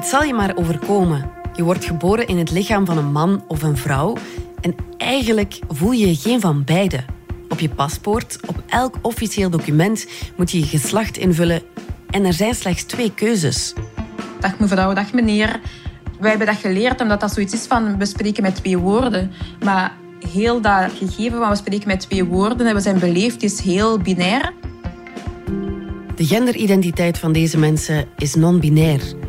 Het zal je maar overkomen. Je wordt geboren in het lichaam van een man of een vrouw en eigenlijk voel je geen van beide. Op je paspoort, op elk officieel document moet je je geslacht invullen en er zijn slechts twee keuzes. Dag mevrouw, dag meneer. Wij hebben dat geleerd omdat dat zoiets is van we spreken met twee woorden. Maar heel dat gegeven van we spreken met twee woorden en we zijn beleefd is heel binair. De genderidentiteit van deze mensen is non-binair.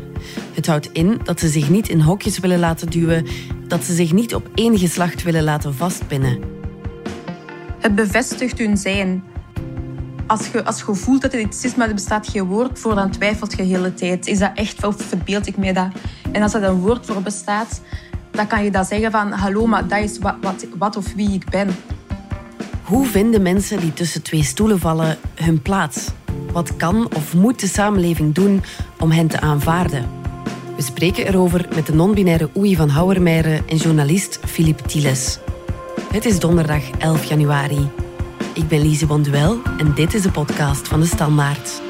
Het houdt in dat ze zich niet in hokjes willen laten duwen, dat ze zich niet op één geslacht willen laten vastpinnen. Het bevestigt hun zijn. Als je, als je voelt dat er iets is, maar er bestaat geen woord voor, dan twijfelt je de hele tijd. Is dat echt of verbeeld ik mij dat? En als er een woord voor bestaat, dan kan je dat zeggen van hallo, maar dat is wat, wat, wat of wie ik ben. Hoe vinden mensen die tussen twee stoelen vallen hun plaats? Wat kan of moet de samenleving doen om hen te aanvaarden? We spreken erover met de non-binaire Oei van Houwermeire en journalist Philippe Thieles. Het is donderdag 11 januari. Ik ben Lise Bonduel en dit is de podcast van de Standaard.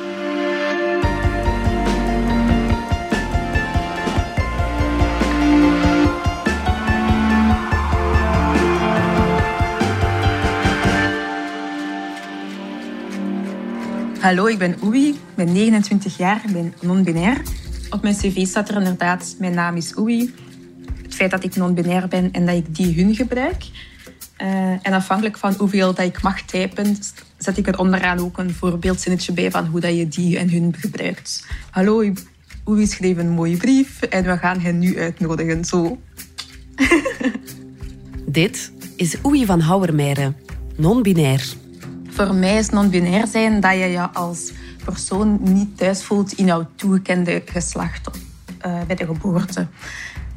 Hallo, ik ben Oei, ik ben 29 jaar, ik ben non-binair. Op mijn cv staat er inderdaad, mijn naam is Oei. Het feit dat ik non-binair ben en dat ik die hun gebruik. Uh, en afhankelijk van hoeveel dat ik mag typen, zet ik er onderaan ook een voorbeeldzinnetje bij van hoe dat je die en hun gebruikt. Hallo, Oei schreef een mooie brief en we gaan hen nu uitnodigen. Zo. Dit is Oei van Houwermeire, non-binair. Voor mij is non-binair zijn dat je je als persoon niet thuis voelt in jouw toegekende geslacht uh, bij de geboorte.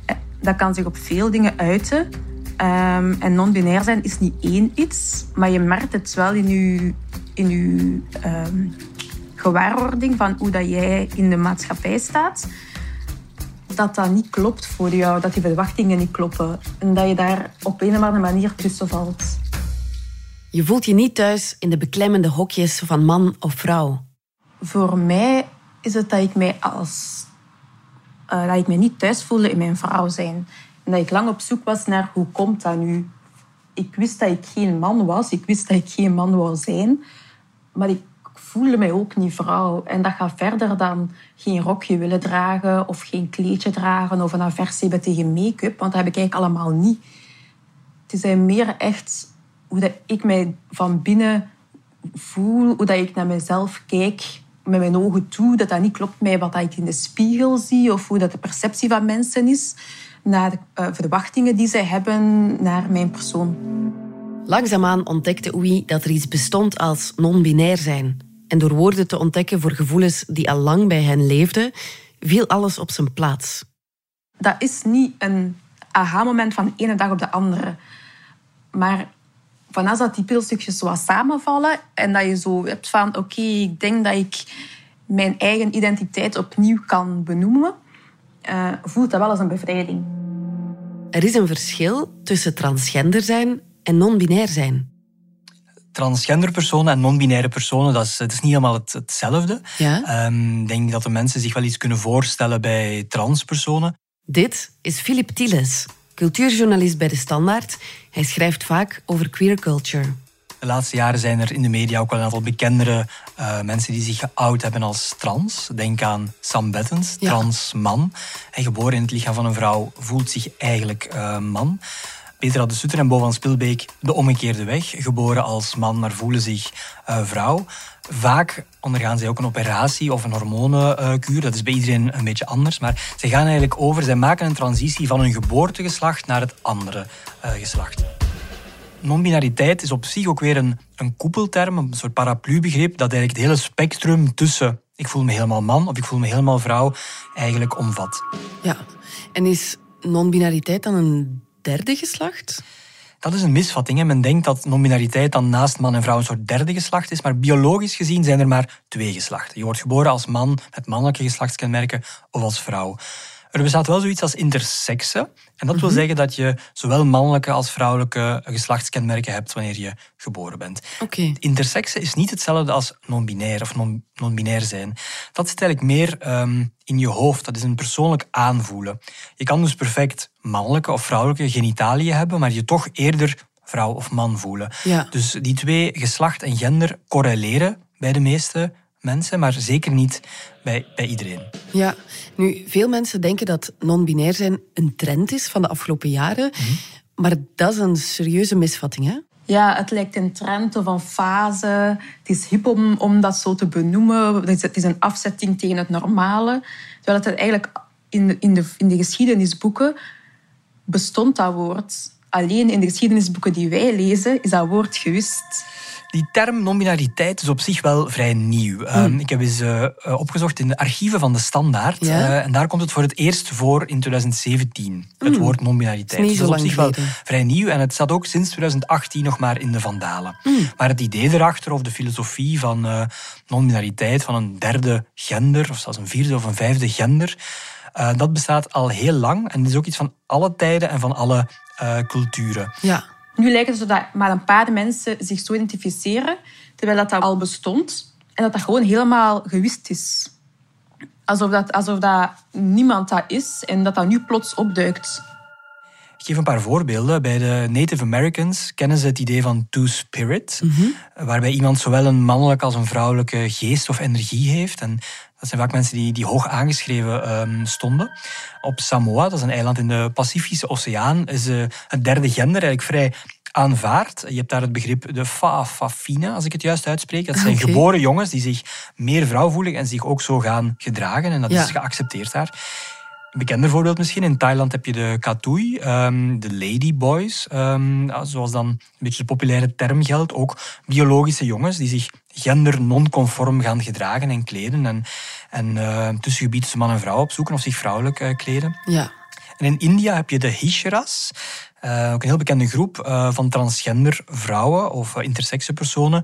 Eh, dat kan zich op veel dingen uiten. Um, en non-binair zijn is niet één iets, maar je merkt het wel in je, in je um, gewaarwording van hoe dat jij in de maatschappij staat. Dat dat niet klopt voor jou, dat die verwachtingen niet kloppen. En dat je daar op een of andere manier tussen valt. Je voelt je niet thuis in de beklemmende hokjes van man of vrouw. Voor mij is het dat ik mij als uh, dat ik mij niet thuis voelde in mijn vrouw zijn. En dat ik lang op zoek was naar hoe komt dat nu. Ik wist dat ik geen man was, ik wist dat ik geen man wou zijn, maar ik voelde mij ook niet vrouw. En dat gaat verder dan geen rokje willen dragen of geen kleedje dragen of een aversie hebben tegen make-up, want dat heb ik eigenlijk allemaal niet. Het is meer echt hoe dat ik mij van binnen voel, hoe dat ik naar mezelf kijk met mijn ogen toe, dat dat niet klopt met wat ik in de spiegel zie of hoe dat de perceptie van mensen is naar de uh, verwachtingen die zij hebben naar mijn persoon. Langzaamaan ontdekte Oei dat er iets bestond als non-binair zijn. En door woorden te ontdekken voor gevoelens die al lang bij hen leefden, viel alles op zijn plaats. Dat is niet een aha-moment van de ene dag op de andere. Maar van als dat die pilstukjes zo wat samenvallen en dat je zo hebt van oké, ik denk dat ik mijn eigen identiteit opnieuw kan benoemen, uh, voelt dat wel als een bevrijding. Er is een verschil tussen transgender zijn en non-binair zijn. Transgender personen en non-binaire personen, dat is, dat is niet helemaal het, hetzelfde. Ja? Um, ik denk dat de mensen zich wel iets kunnen voorstellen bij transpersonen. Dit is Philip Thieles, cultuurjournalist bij De Standaard. Hij schrijft vaak over queer culture. De laatste jaren zijn er in de media ook wel een aantal bekendere uh, mensen die zich geout hebben als trans. Denk aan Sam Bettens, ja. trans man. Hij geboren in het lichaam van een vrouw, voelt zich eigenlijk uh, man. Petra de Sutter en Bo van Spilbeek de omgekeerde weg. Geboren als man, maar voelen zich uh, vrouw. Vaak ondergaan zij ook een operatie of een hormonenkuur. Dat is bij iedereen een beetje anders. Maar ze gaan eigenlijk over, zij maken een transitie van hun geboortegeslacht naar het andere uh, geslacht. Non-binariteit is op zich ook weer een, een koepelterm, een soort paraplubegrip, dat eigenlijk het hele spectrum tussen ik voel me helemaal man of ik voel me helemaal vrouw eigenlijk omvat. Ja, en is non-binariteit dan een derde geslacht? Dat is een misvatting. Hè. Men denkt dat non-binariteit dan naast man en vrouw een soort derde geslacht is, maar biologisch gezien zijn er maar twee geslachten. Je wordt geboren als man met mannelijke geslachtskenmerken of als vrouw. Er bestaat wel zoiets als intersexe. En dat wil Mhm. zeggen dat je zowel mannelijke als vrouwelijke geslachtskenmerken hebt wanneer je geboren bent. Oké. Intersexe is niet hetzelfde als non-binair of non- non-binair zijn. Dat zit eigenlijk meer ehm, in je hoofd. Dat is een persoonlijk aanvoelen. Je kan dus perfect mannelijke of vrouwelijke genitaliën hebben, maar je toch eerder vrouw of man voelen. Ja. Dus die twee, geslacht en gender, correleren bij de meeste mensen, maar zeker niet bij, bij iedereen. Ja, nu, veel mensen denken dat non-binair zijn een trend is van de afgelopen jaren. Maar dat is een serieuze misvatting, hè? Ja, het lijkt een trend of een fase. Het is hip om, om dat zo te benoemen. Het is, het is een afzetting tegen het normale. Terwijl het eigenlijk in de, in de, in de geschiedenisboeken bestond dat woord. Alleen in de geschiedenisboeken die wij lezen is dat woord gewist. Die term non-binariteit is op zich wel vrij nieuw. Um, ik heb eens uh, opgezocht in de archieven van de Standaard. Uh, en daar komt het voor het eerst voor in 2017, het Mm. woord non-binariteit. Dus dat is op zich wel vrij nieuw. En het staat ook sinds 2018 nog maar in de Vandalen. Mm. Maar het idee erachter, of de filosofie van uh, non-binariteit, van een derde gender, of zelfs een vierde of een vijfde gender, dat bestaat al heel lang. En het is ook iets van alle tijden en van alle culturen. Ja. Nu lijkt het dat maar een paar mensen zich zo identificeren, terwijl dat, dat al bestond en dat dat gewoon helemaal gewist is. Alsof dat, alsof dat niemand dat is en dat dat nu plots opduikt. Ik geef een paar voorbeelden. Bij de Native Americans kennen ze het idee van two-spirit, waarbij iemand zowel een mannelijke als een vrouwelijke geest of energie heeft. En dat zijn vaak mensen die, die hoog aangeschreven um, stonden. Op Samoa, dat is een eiland in de Pacifische Oceaan, is uh, het derde gender eigenlijk vrij aanvaard. Je hebt daar het begrip de fa-fafine, als ik het juist uitspreek. Dat zijn Oké. geboren jongens die zich meer vrouw voelen en zich ook zo gaan gedragen. En dat Ja. is geaccepteerd daar. Een bekender voorbeeld misschien. In Thailand heb je de katui, ehm, de ladyboys, ehm, zoals dan een beetje de populaire term geldt. Ook biologische jongens die zich gender non-conform gaan gedragen en kleden. En, en eh, tussengebied tussen man en vrouw opzoeken of zich vrouwelijk eh, kleden. Ja. En in India heb je de Hisharas, eh, ook een heel bekende groep van transgender vrouwen of uh, intersexe personen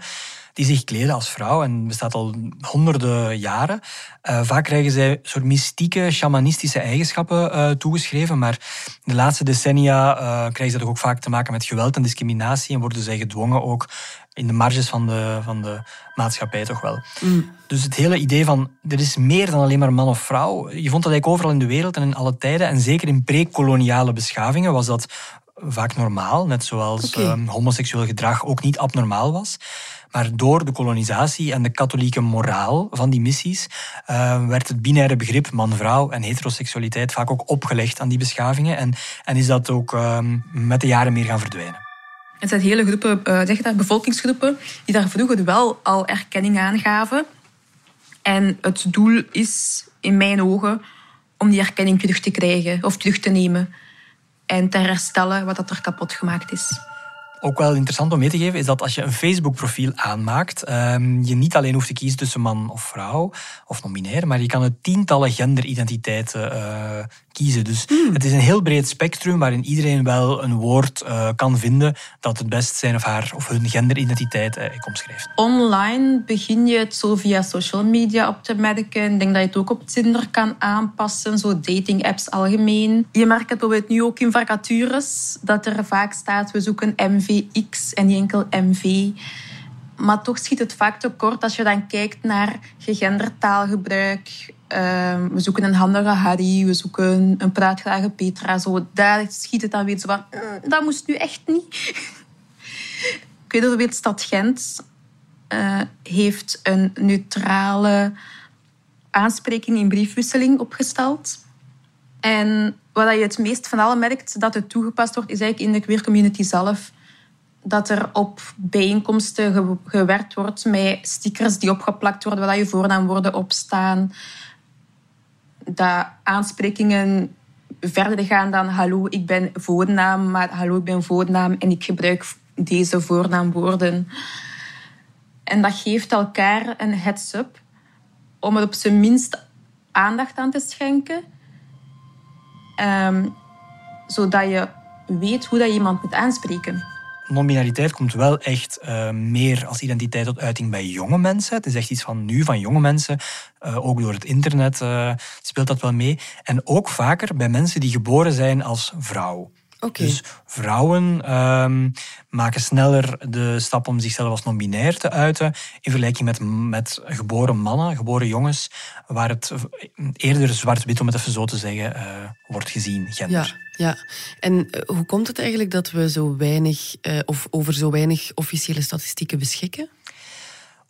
die zich kleden als vrouw en bestaat al honderden jaren. Uh, vaak krijgen zij soort mystieke, shamanistische eigenschappen uh, toegeschreven, maar de laatste decennia uh, krijgen ze toch ook vaak te maken met geweld en discriminatie en worden zij gedwongen ook in de marges van de, van de maatschappij toch wel. Mm. Dus het hele idee van er is meer dan alleen maar man of vrouw, je vond dat eigenlijk overal in de wereld en in alle tijden en zeker in pre-koloniale beschavingen was dat vaak normaal, net zoals okay. homoseksueel gedrag ook niet abnormaal was. Maar door de kolonisatie en de katholieke moraal van die missies uh, werd het binaire begrip man-vrouw en heteroseksualiteit vaak ook opgelegd aan die beschavingen. En, en is dat ook uh, met de jaren meer gaan verdwijnen. Het zijn hele groepen, uh, zeg je dat, bevolkingsgroepen die daar vroeger wel al erkenning aan gaven. En het doel is, in mijn ogen, om die erkenning terug te krijgen of terug te nemen. En te herstellen wat dat er kapot gemaakt is ook wel interessant om mee te geven, is dat als je een Facebook-profiel aanmaakt, um, je niet alleen hoeft te kiezen tussen man of vrouw of non-binair, maar je kan het tientallen genderidentiteiten uh, kiezen. Dus mm. het is een heel breed spectrum waarin iedereen wel een woord uh, kan vinden dat het best zijn of haar of hun genderidentiteit uh, omschrijft. Online begin je het zo via social media op te merken. Ik denk dat je het ook op Tinder kan aanpassen, zo dating-apps algemeen. Je merkt het bijvoorbeeld nu ook in vacatures, dat er vaak staat, we zoeken MV X en niet enkel MV. Maar toch schiet het vaak tekort als je dan kijkt naar gegenderd taalgebruik. Uh, we zoeken een handige Harry, we zoeken een praatgrage Petra. Zo, daar schiet het dan weer zo van, mm, dat moest nu echt niet. Ik weet bijvoorbeeld, Stad Gent uh, heeft een neutrale aanspreking in briefwisseling opgesteld. En wat je het meest van alle merkt dat het toegepast wordt, is eigenlijk in de queer community zelf dat er op bijeenkomsten ge gewerkt wordt met stickers die opgeplakt worden, waar je voornaamwoorden op staan. Dat aansprekingen verder gaan dan hallo, ik ben voornaam, maar hallo, ik ben voornaam en ik gebruik deze voornaamwoorden. En dat geeft elkaar een heads-up om er op zijn minst aandacht aan te schenken. Um, zodat je weet hoe dat je iemand moet aanspreken. Non-binariteit komt wel echt uh, meer als identiteit tot uiting bij jonge mensen. Het is echt iets van nu, van jonge mensen. Uh, ook door het internet uh, speelt dat wel mee. En ook vaker bij mensen die geboren zijn als vrouw. Okay. Dus vrouwen um, maken sneller de stap om zichzelf als non-binair te uiten in vergelijking met, met geboren mannen, geboren jongens, waar het eerder zwart-wit, om het even zo te zeggen, uh, wordt gezien, gender. Ja, ja. En hoe komt het eigenlijk dat we zo weinig, uh, of over zo weinig officiële statistieken beschikken?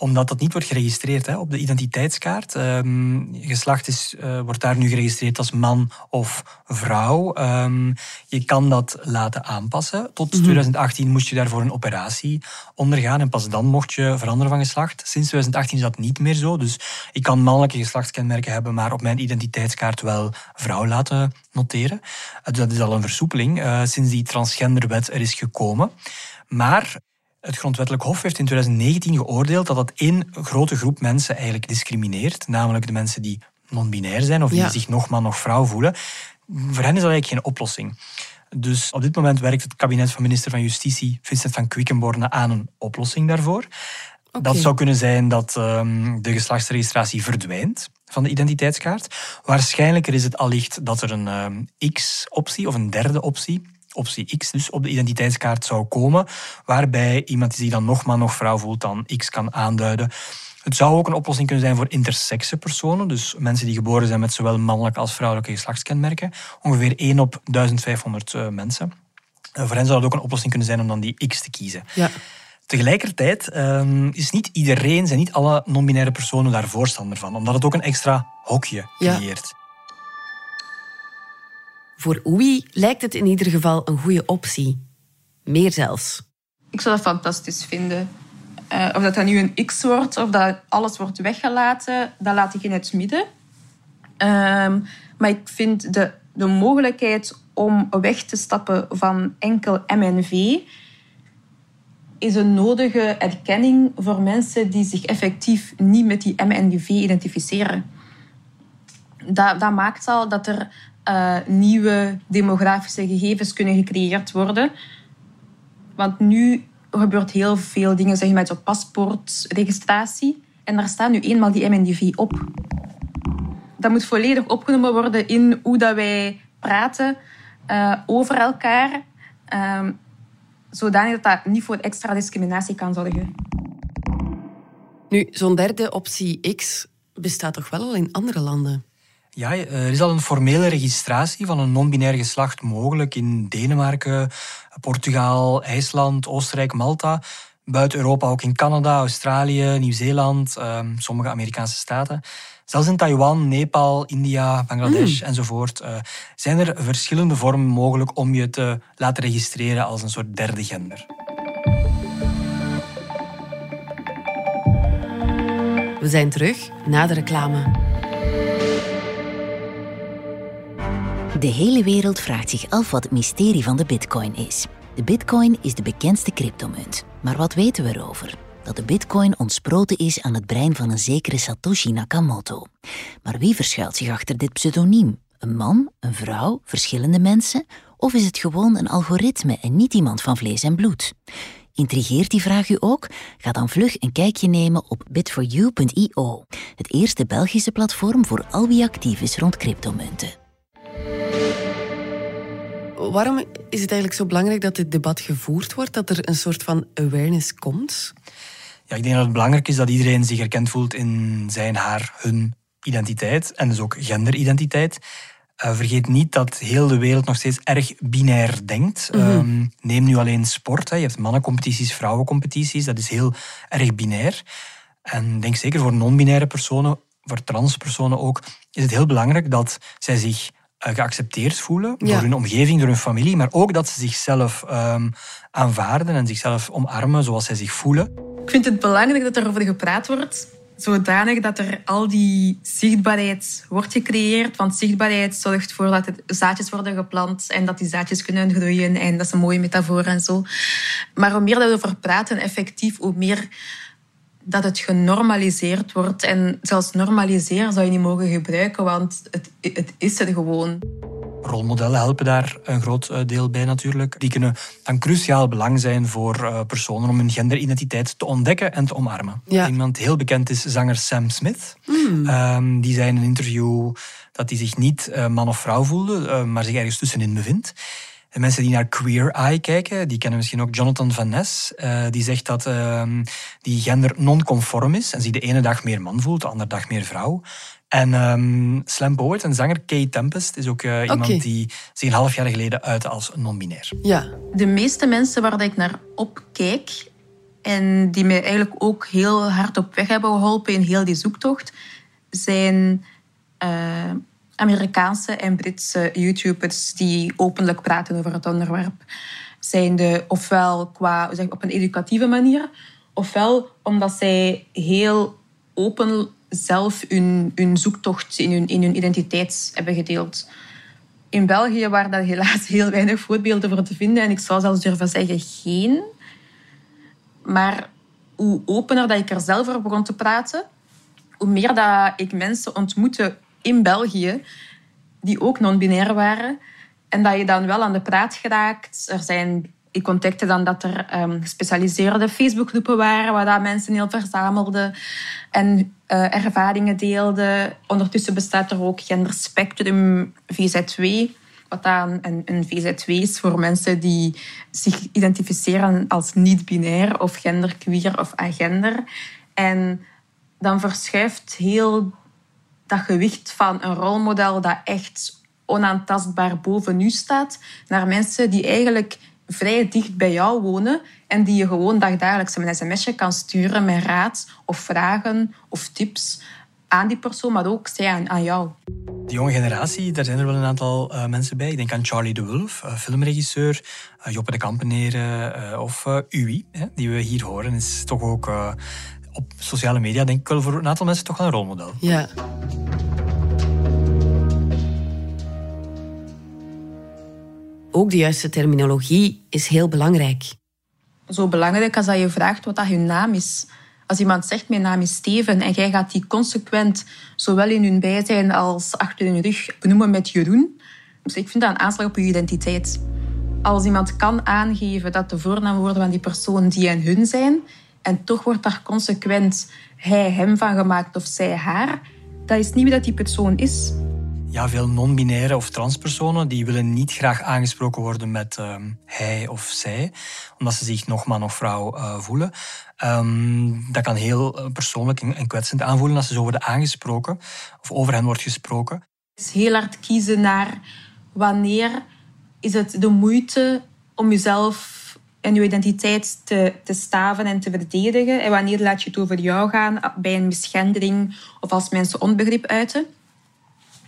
Omdat dat niet wordt geregistreerd hè, op de identiteitskaart. Um, geslacht is, uh, wordt daar nu geregistreerd als man of vrouw. Um, je kan dat laten aanpassen. Tot mm -hmm. 2018 moest je daarvoor een operatie ondergaan en pas dan mocht je veranderen van geslacht. Sinds 2018 is dat niet meer zo. Dus ik kan mannelijke geslachtskenmerken hebben, maar op mijn identiteitskaart wel vrouw laten noteren. Uh, dat is al een versoepeling uh, sinds die transgenderwet er is gekomen. Maar het Grondwettelijk Hof heeft in 2019 geoordeeld dat dat één grote groep mensen eigenlijk discrimineert, namelijk de mensen die non-binair zijn of die zich nog man nog vrouw voelen. Voor hen is dat eigenlijk geen oplossing. Dus op dit moment werkt het kabinet van minister van Justitie Vincent van Quickenborne aan een oplossing daarvoor. Okay. Dat zou kunnen zijn dat um, de geslachtsregistratie verdwijnt van de identiteitskaart. Waarschijnlijker is het allicht dat er een um, X-optie of een derde optie optie X dus op de identiteitskaart zou komen, waarbij iemand die zich dan nog man nog vrouw voelt dan X kan aanduiden. Het zou ook een oplossing kunnen zijn voor intersexe personen, dus mensen die geboren zijn met zowel mannelijke als vrouwelijke geslachtskenmerken. Ongeveer 1 op 1500 uh, mensen. Uh, voor hen zou het ook een oplossing kunnen zijn om dan die X te kiezen. Ja. Tegelijkertijd um, is niet iedereen, zijn niet alle non-binaire personen daar voorstander van, omdat het ook een extra hokje creëert. Ja. Voor Oei lijkt het in ieder geval een goede optie. Meer zelfs. Ik zou dat fantastisch vinden. Uh, of dat dat nu een X wordt of dat alles wordt weggelaten, dat laat ik in het midden. Um, maar ik vind de, de mogelijkheid om weg te stappen van enkel MNV is een nodige erkenning voor mensen die zich effectief niet met die MNV identificeren. Dat maakt al dat er uh, nieuwe demografische gegevens kunnen gecreëerd worden. Want nu gebeurt heel veel dingen zeg maar, met zo'n paspoortregistratie. En daar staat nu eenmaal die MNDV op. Dat moet volledig opgenomen worden in hoe dat wij praten uh, over elkaar. Uh, zodanig dat dat niet voor extra discriminatie kan zorgen. Nu, zo'n derde optie X bestaat toch wel al in andere landen? Ja, er is al een formele registratie van een non-binair geslacht mogelijk in Denemarken, Portugal, IJsland, Oostenrijk, Malta. Buiten Europa ook in Canada, Australië, Nieuw-Zeeland, um, sommige Amerikaanse staten. Zelfs in Taiwan, Nepal, India, Bangladesh mm. enzovoort uh, zijn er verschillende vormen mogelijk om je te laten registreren als een soort derde gender. We zijn terug na de reclame. De hele wereld vraagt zich af wat het mysterie van de bitcoin is. De bitcoin is de bekendste cryptomunt. Maar wat weten we erover? Dat de bitcoin ontsproten is aan het brein van een zekere Satoshi Nakamoto. Maar wie verschuilt zich achter dit pseudoniem? Een man, een vrouw, verschillende mensen? Of is het gewoon een algoritme en niet iemand van vlees en bloed? Intrigeert die vraag u ook? Ga dan vlug een kijkje nemen op bit4u.io, het eerste Belgische platform voor al wie actief is rond cryptomunten. Waarom is het eigenlijk zo belangrijk dat dit debat gevoerd wordt, dat er een soort van awareness komt? Ja, ik denk dat het belangrijk is dat iedereen zich herkend voelt in zijn, haar, hun identiteit en dus ook genderidentiteit. Uh, vergeet niet dat heel de wereld nog steeds erg binair denkt. Mm -hmm. um, neem nu alleen sport. Hè. Je hebt mannencompetities, vrouwencompetities. Dat is heel erg binair. En denk zeker voor non-binaire personen, voor transpersonen ook, is het heel belangrijk dat zij zich geaccepteerd voelen ja. door hun omgeving, door hun familie, maar ook dat ze zichzelf um, aanvaarden en zichzelf omarmen zoals zij zich voelen. Ik vind het belangrijk dat er over gepraat wordt, zodanig dat er al die zichtbaarheid wordt gecreëerd. Want zichtbaarheid zorgt ervoor dat er zaadjes worden geplant en dat die zaadjes kunnen groeien en dat is een mooie metafoor en zo. Maar hoe meer dat we over praten, effectief, hoe meer dat het genormaliseerd wordt. En zelfs normaliseren zou je niet mogen gebruiken, want het, het is er gewoon. rolmodellen helpen daar een groot eh, deel bij natuurlijk. Die kunnen van cruciaal belang zijn voor uh, personen om hun genderidentiteit te ontdekken en te omarmen. Ja. Iemand heel bekend is zanger Sam Smith. Mm. Um, die zei in een interview dat hij zich niet uh, man of vrouw voelde, maar zich ergens tussenin bevindt. De mensen die naar Queer Eye kijken, die kennen misschien ook Jonathan Van Ness. Uh, die zegt dat uh, die gender non-conform is en zich de ene dag meer man voelt, de andere dag meer vrouw. En um, Slam Poet, een zanger, Kay Tempest, is ook uh, iemand die zich een half jaar geleden uitte als non-binair. Ja. De meeste mensen waar ik naar opkijk en die mij eigenlijk ook heel hard op weg hebben geholpen in heel die zoektocht, zijn uh, Amerikaanse en Britse YouTubers die openlijk praten over het onderwerp. Zijn de ofwel qua, zeg, op een educatieve manier, ofwel omdat zij heel open zelf hun, hun zoektocht in hun, in hun identiteit hebben gedeeld. In België waren daar helaas heel weinig voorbeelden voor te vinden. En ik zou zelfs durven zeggen geen. Maar hoe opener dat ik er zelf over begon te praten, hoe meer dat ik mensen ontmoette in België die ook non-binair waren. En dat je dan wel aan de praat geraakt. Er zijn ik ontdekte dan dat er um, gespecialiseerde Facebookgroepen waren waar dat mensen heel verzamelden en uh, ervaringen deelden. Ondertussen bestaat er ook Genderspectrum VZ2, wat dan een, een VZ2 is voor mensen die zich identificeren als niet-binair of genderqueer of agender. En dan verschuift heel dat gewicht van een rolmodel dat echt onaantastbaar boven u staat, naar mensen die eigenlijk vrij dicht bij jou wonen en die je gewoon dagdagelijks een sms'je kan sturen met raad of vragen of tips aan die persoon, maar ook zij aan, aan jou. De jonge generatie, daar zijn er wel een aantal uh, mensen bij. Ik denk aan Charlie de Wolf, uh, filmregisseur, uh, Joppe de Kampeneren of Ui, die we hier horen. Is toch ook op sociale media, denk ik wel voor een aantal mensen toch wel een rolmodel. Ja. Ook de juiste terminologie is heel belangrijk. Zo belangrijk als dat je vraagt wat dat hun naam is. Als iemand zegt, mijn naam is Steven, en jij gaat die consequent, zowel in hun bijzijn als achter hun rug, benoemen met Jeroen. Dus ik vind dat een aanslag op je identiteit. Als iemand kan aangeven dat de voornaamwoorden van die persoon die en hun zijn, en toch wordt daar consequent hij hem van gemaakt of zij haar, dat is niet wie dat die persoon is ja, veel non-binaire of transpersonen die willen niet graag aangesproken worden met uh, hij of zij, omdat ze zich nog man of vrouw uh, voelen. Um, dat kan heel eh, persoonlijk en kwetsend aanvoelen als ze zo worden aangesproken of over hen wordt gesproken. Het is heel hard kiezen naar wanneer is het de moeite om jezelf en je identiteit te, te staven en te verdedigen en wanneer laat je het over jou gaan bij een mischendering of als mensen onbegrip uiten.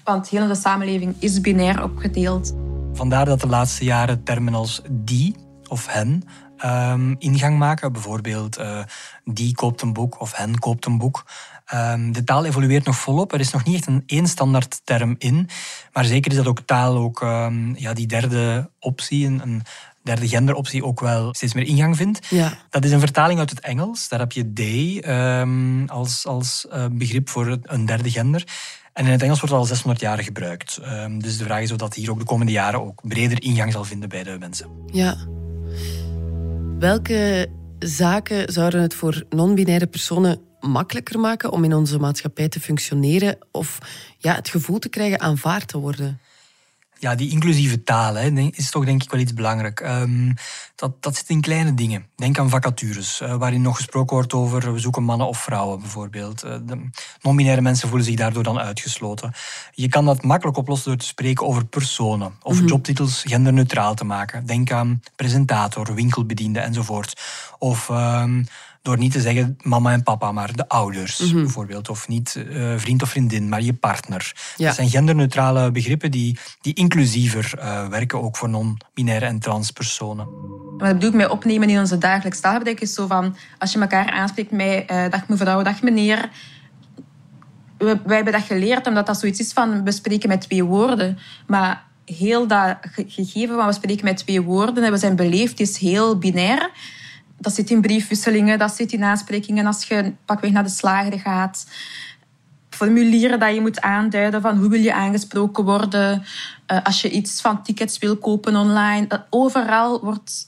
Want heel de samenleving is binair opgedeeld. Vandaar dat de laatste jaren termen als die of hen um, ingang maken. Bijvoorbeeld uh, die koopt een boek of hen koopt een boek. Um, de taal evolueert nog volop. Er is nog niet echt een één standaard term in. Maar zeker is dat ook taal ook um, ja, die derde optie, een derde genderoptie ook wel steeds meer ingang vindt. Ja. Dat is een vertaling uit het Engels. Daar heb je they als, als uh, begrip voor een derde gender. En in het Engels wordt het al 600 jaar gebruikt. Um, dus de vraag is of dat hier ook de komende jaren ook breder ingang zal vinden bij de mensen. Ja. Welke zaken zouden het voor non-binaire personen makkelijker maken om in onze maatschappij te functioneren of ja, het gevoel te krijgen aanvaard te worden? Ja, die inclusieve taal hè, is toch denk ik wel iets belangrijk. Um, dat, dat zit in kleine dingen. Denk aan vacatures, uh, waarin nog gesproken wordt over we zoeken mannen of vrouwen bijvoorbeeld. Uh, de non-binaire mensen voelen zich daardoor dan uitgesloten. Je kan dat makkelijk oplossen door te spreken over personen of mm jobtitels genderneutraal te maken. Denk aan presentator, winkelbediende enzovoort. Of um, door niet te zeggen mama en papa, maar de ouders mhm. bijvoorbeeld. Of niet uh, vriend of vriendin, maar je partner. Dat zijn genderneutrale begrippen die, die inclusiever uh, werken, ook voor non-binaire en transpersonen. Wat bedoel ik met opnemen in onze dagelijks taalgebruik is zo van, als je elkaar aanspreekt met uh, dag mevrouw, dag meneer, wij, wij hebben dat geleerd omdat dat zoiets is van we spreken met twee woorden. Maar heel dat gegeven van we spreken met twee woorden en we zijn beleefd is heel binair dat zit in briefwisselingen, dat zit in aansprekingen als je pakweg naar de slager gaat. formulieren dat je moet aanduiden van hoe wil je aangesproken worden. Uh, als je iets van tickets wil kopen online. Uh, overal wordt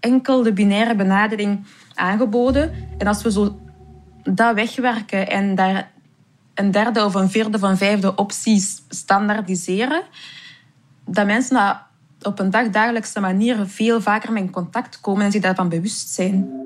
enkel de binaire benadering aangeboden. En als we zo dat wegwerken en daar een derde of een vierde van vijfde opties standaardiseren, dat mensen dat op een dagdagelijkse manier veel vaker met in contact komen en zich daarvan bewust zijn.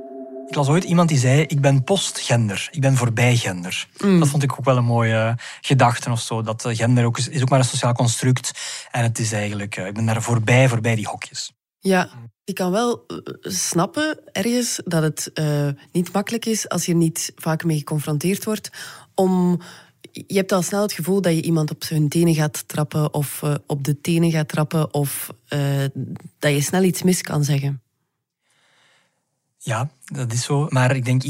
Ik las ooit iemand die zei: Ik ben postgender, ik ben voorbijgender. Mm. Dat vond ik ook wel een mooie gedachte of zo. Dat gender ook is, is ook maar een sociaal construct. En het is eigenlijk, eh, ik ben daar voorbij, voorbij die hokjes. Ja, ik kan wel eh, snappen ergens dat het uh, niet makkelijk is als je er niet vaak mee geconfronteerd wordt. Om, je hebt al snel het gevoel dat je iemand op zijn tenen gaat trappen of uh, op de tenen gaat trappen of dat je snel iets mis kan zeggen. Ja, dat is zo. Maar ik denk,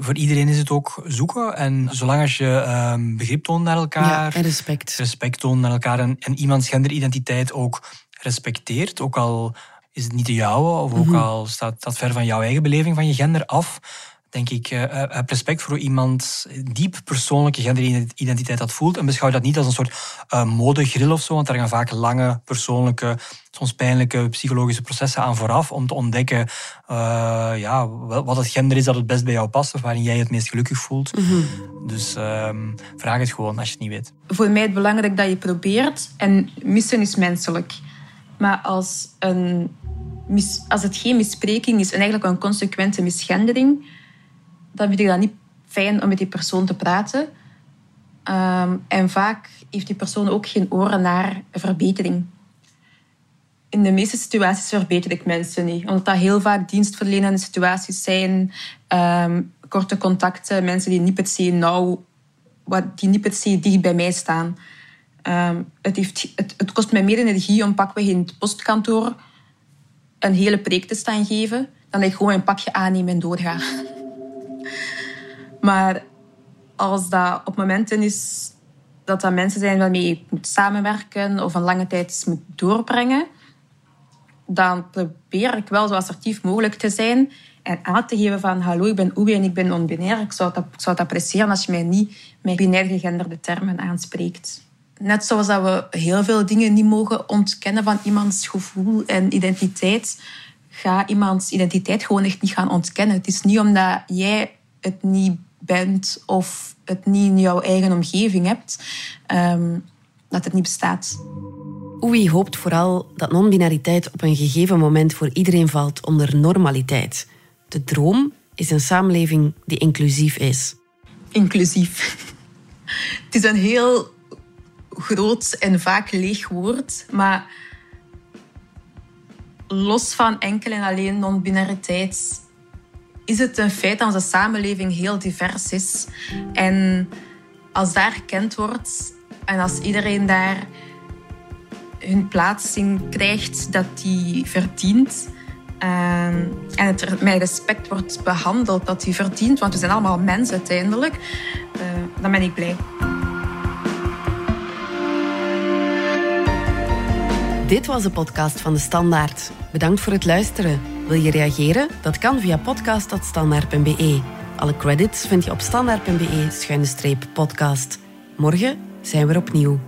voor iedereen is het ook zoeken. En zolang als je uh, begrip toont naar elkaar... Ja, en respect. Respect toont naar elkaar en, en iemands genderidentiteit ook respecteert. Ook al is het niet de jouwe, of ook mhm. al staat dat ver van jouw eigen beleving van je gender af, denk ik, uh, heb respect voor iemand diep persoonlijke genderidentiteit dat voelt en beschouw dat niet als een soort uh, modegril of zo, want daar gaan vaak lange, persoonlijke, soms pijnlijke psychologische processen aan vooraf om te ontdekken uh, ja, wat het gender is dat het best bij jou past of waarin jij het meest gelukkig voelt. Mhm. Dus uh, vraag het gewoon als je het niet weet. Voor mij is het belangrijk dat je probeert en missen is menselijk. Maar als, een, als het geen mispreking is en eigenlijk een consequente misgendering, dan vind ik dat niet fijn om met die persoon te praten. Um, en vaak heeft die persoon ook geen oren naar verbetering. In de meeste situaties verbeter ik mensen niet. Omdat dat heel vaak dienstverlenende situaties zijn. Um, korte contacten, mensen die niet per se nauw... Die niet per se dicht bij mij staan. Um, het, heeft, het, kost mij meer energie om pakweg in het postkantoor een hele preek te staan geven, dan dat ik gewoon een pakje aanneem en doorga. maar als dat op momenten is dat dat mensen zijn waarmee ik moet samenwerken of een lange tijd moet doorbrengen, dan probeer ik wel zo assertief mogelijk te zijn en aan te geven van hallo, ik ben Oei en ik ben non-binair. Ik zou, het, ik zou het appreciëren als je mij niet met binair gegenderde termen aanspreekt. Net zoals dat we heel veel dingen niet mogen ontkennen van iemands gevoel en identiteit, ga iemands identiteit gewoon echt niet gaan ontkennen. Het is niet omdat jij het niet bent of het niet in jouw eigen omgeving hebt, um, dat het niet bestaat. Oei hoopt vooral dat non-binariteit op een gegeven moment voor iedereen valt onder normaliteit. De droom is een samenleving die inclusief is. Inclusief. Het is een heel groot en vaak leeg woord. Maar los van enkel en alleen non-binariteit is het een feit dat onze samenleving heel divers is. En als daar gekend wordt en als iedereen daar hun plaats in krijgt dat die verdient. Ehm, en het met respect wordt behandeld dat die verdient, want we zijn allemaal mensen uiteindelijk, uh, dan ben ik blij. Dit was de podcast van de Standaard. Bedankt voor het luisteren. Wil je reageren? Dat kan via podcast.standaard.be. Alle credits vind je op standaard.be-podcast. Morgen zijn we opnieuw.